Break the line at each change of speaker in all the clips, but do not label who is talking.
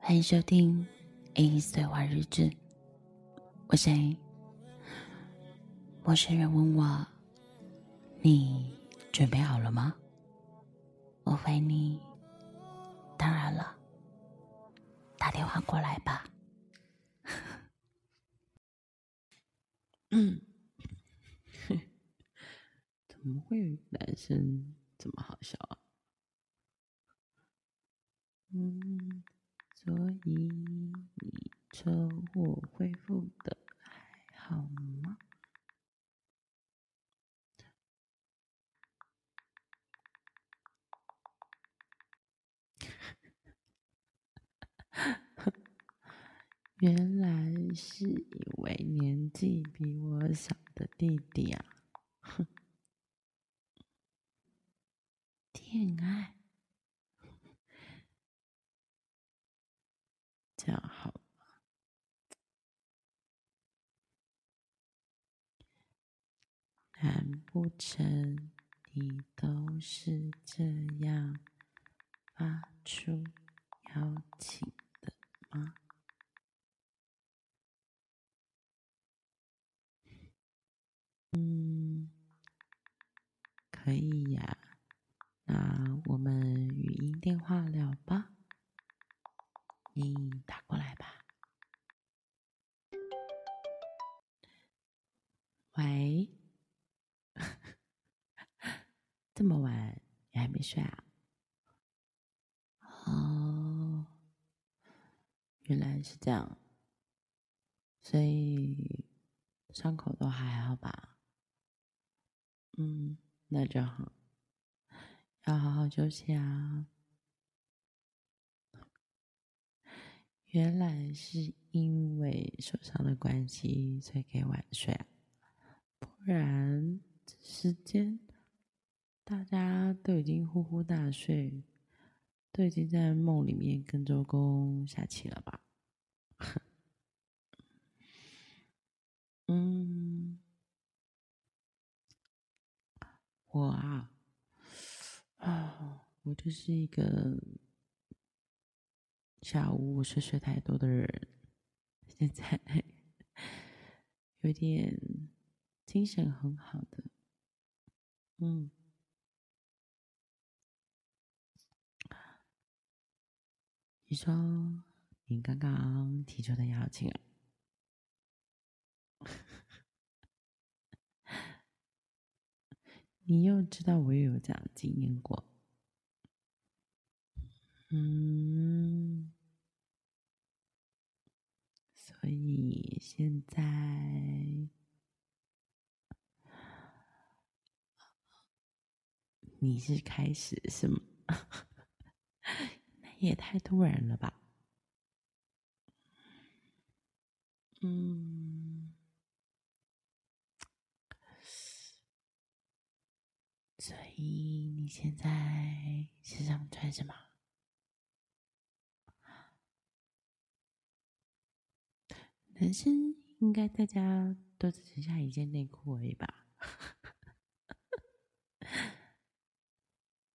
欢迎收听《A 碎花日志》，我是 A。陌生人问我：“你准备好了吗？”我回你：“当然了，打电话过来吧。”
嗯，怎么会男生这么好笑啊？嗯。所以你求我恢复的还好吗？原来是一位年纪比我小的弟弟啊！哼，恋爱。这样好吗？难不成你都是这样发出邀请。这么晚你还没睡啊？哦，原来是这样，所以伤口都还好吧？嗯，那就好，要好好休息啊。原来是因为受伤的关系，所以可以晚睡。不然这时间大家都已经呼呼大睡，都已经在梦里面跟周公下棋了吧？嗯，我啊，啊，我就是一个。下午睡睡太多的人，现在有点精神很好的，嗯，你说你刚刚提出的邀请，你又知道我也有这样经验过。嗯，所以现在你是开始是吗？那也太突然了吧？嗯，所以你现在身上穿什么？男生应该大家都只剩下一件内裤而已吧？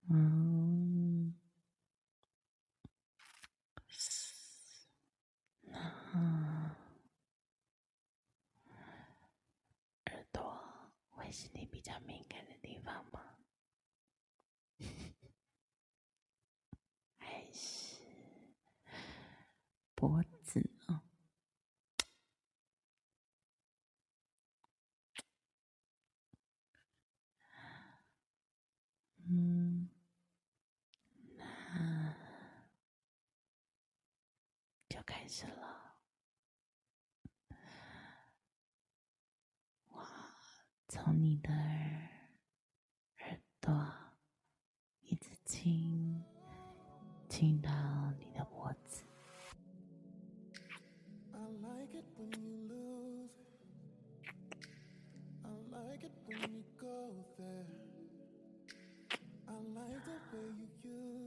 嗯，啊，耳朵会是你比较敏感的地方吗？还是脖子呢？嗯，那就开始了。我从你的耳朵一直亲亲到你的脖子。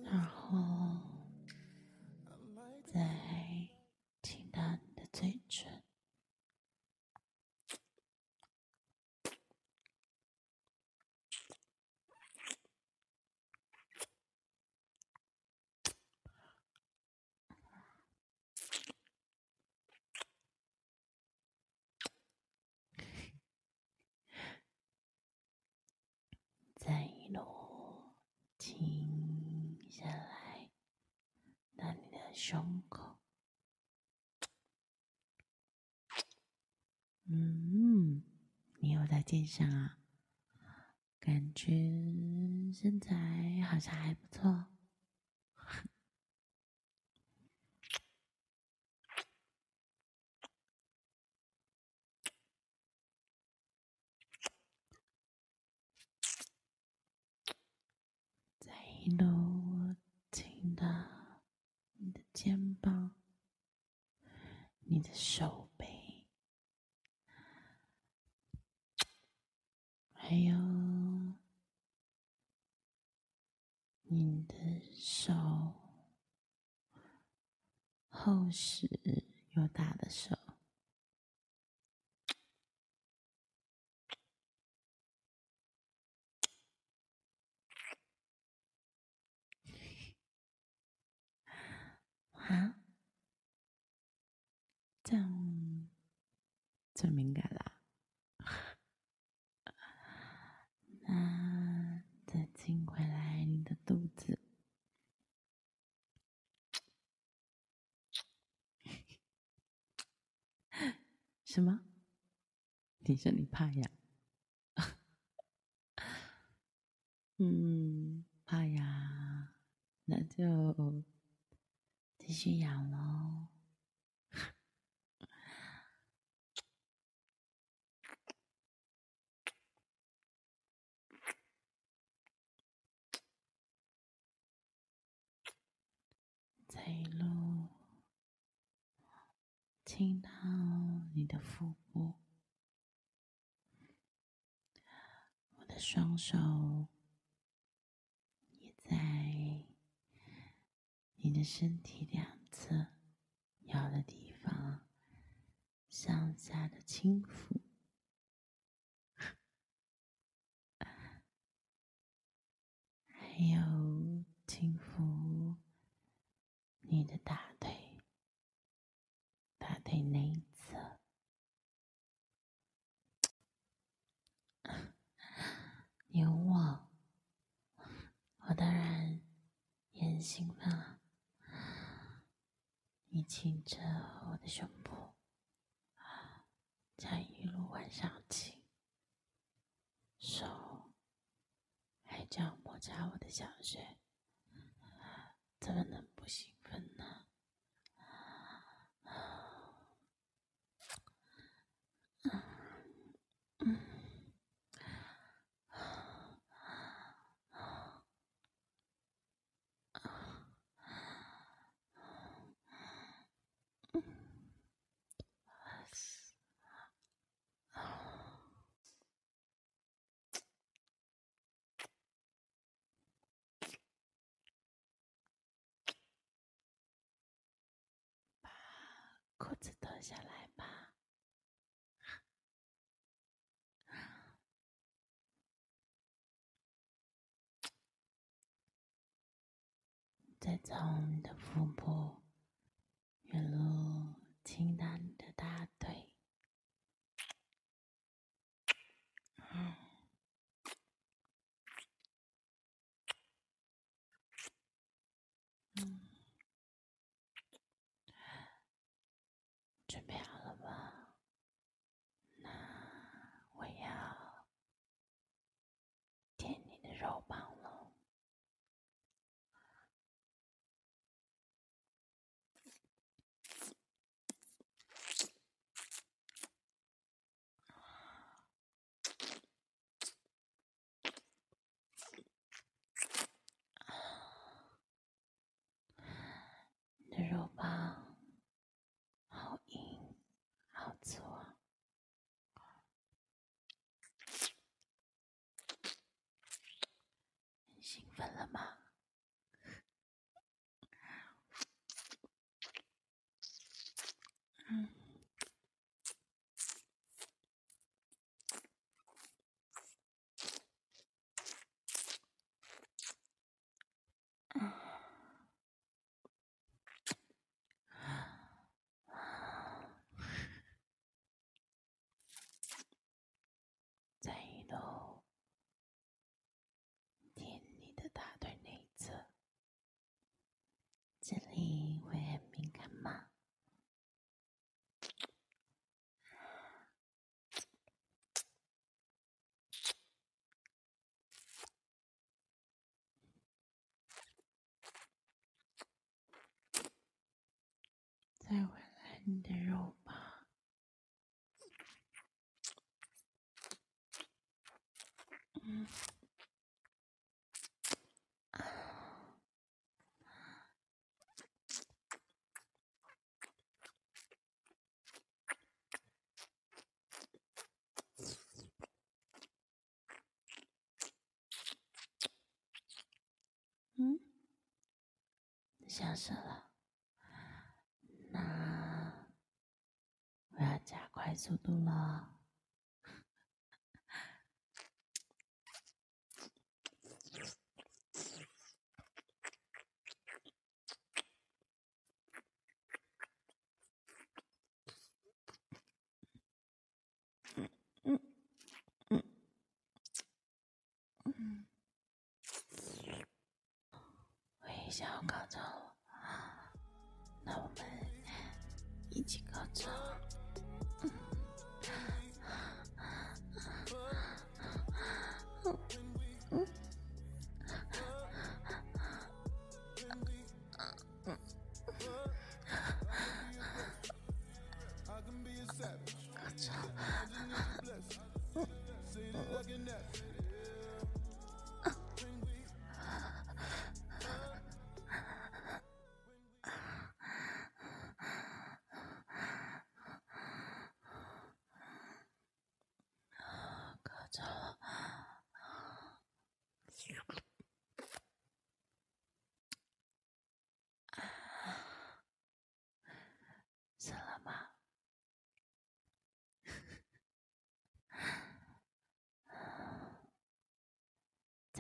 然后，再亲到你的嘴唇，停下来那你的胸口。嗯，你有在健身啊？感觉身材好像还不错。一路听到你的肩膀、你的手背，还有你的手，厚实又大的手。啊，这样最敏感啦？那再亲回来你的肚子。什么？你说你怕痒？嗯，怕痒，那就。继续痒喽，一路听到你的腹部，我的双手也在。你的身体两侧腰的地方，上下的轻抚，还有轻抚你的大腿，大腿内侧。有我，我当然兴奋了。你亲着我的胸部，这样一路往上亲，手还这样摩擦我的小穴，怎么能不兴奋呢？裤子脱下来吧，再从你的腹部一路清淡的大
下车了，那我要加快速度了。想要高潮1月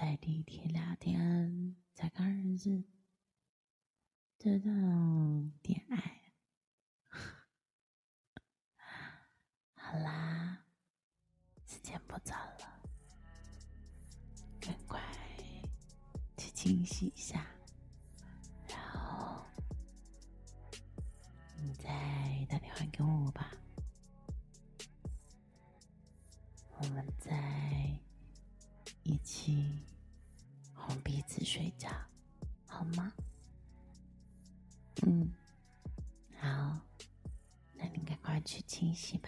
在第一天聊天，才刚认识，这种恋爱，好啦，时间不早了，赶快去清洗一下，然后你再睡觉，好吗？嗯，好，那你赶快去清洗吧。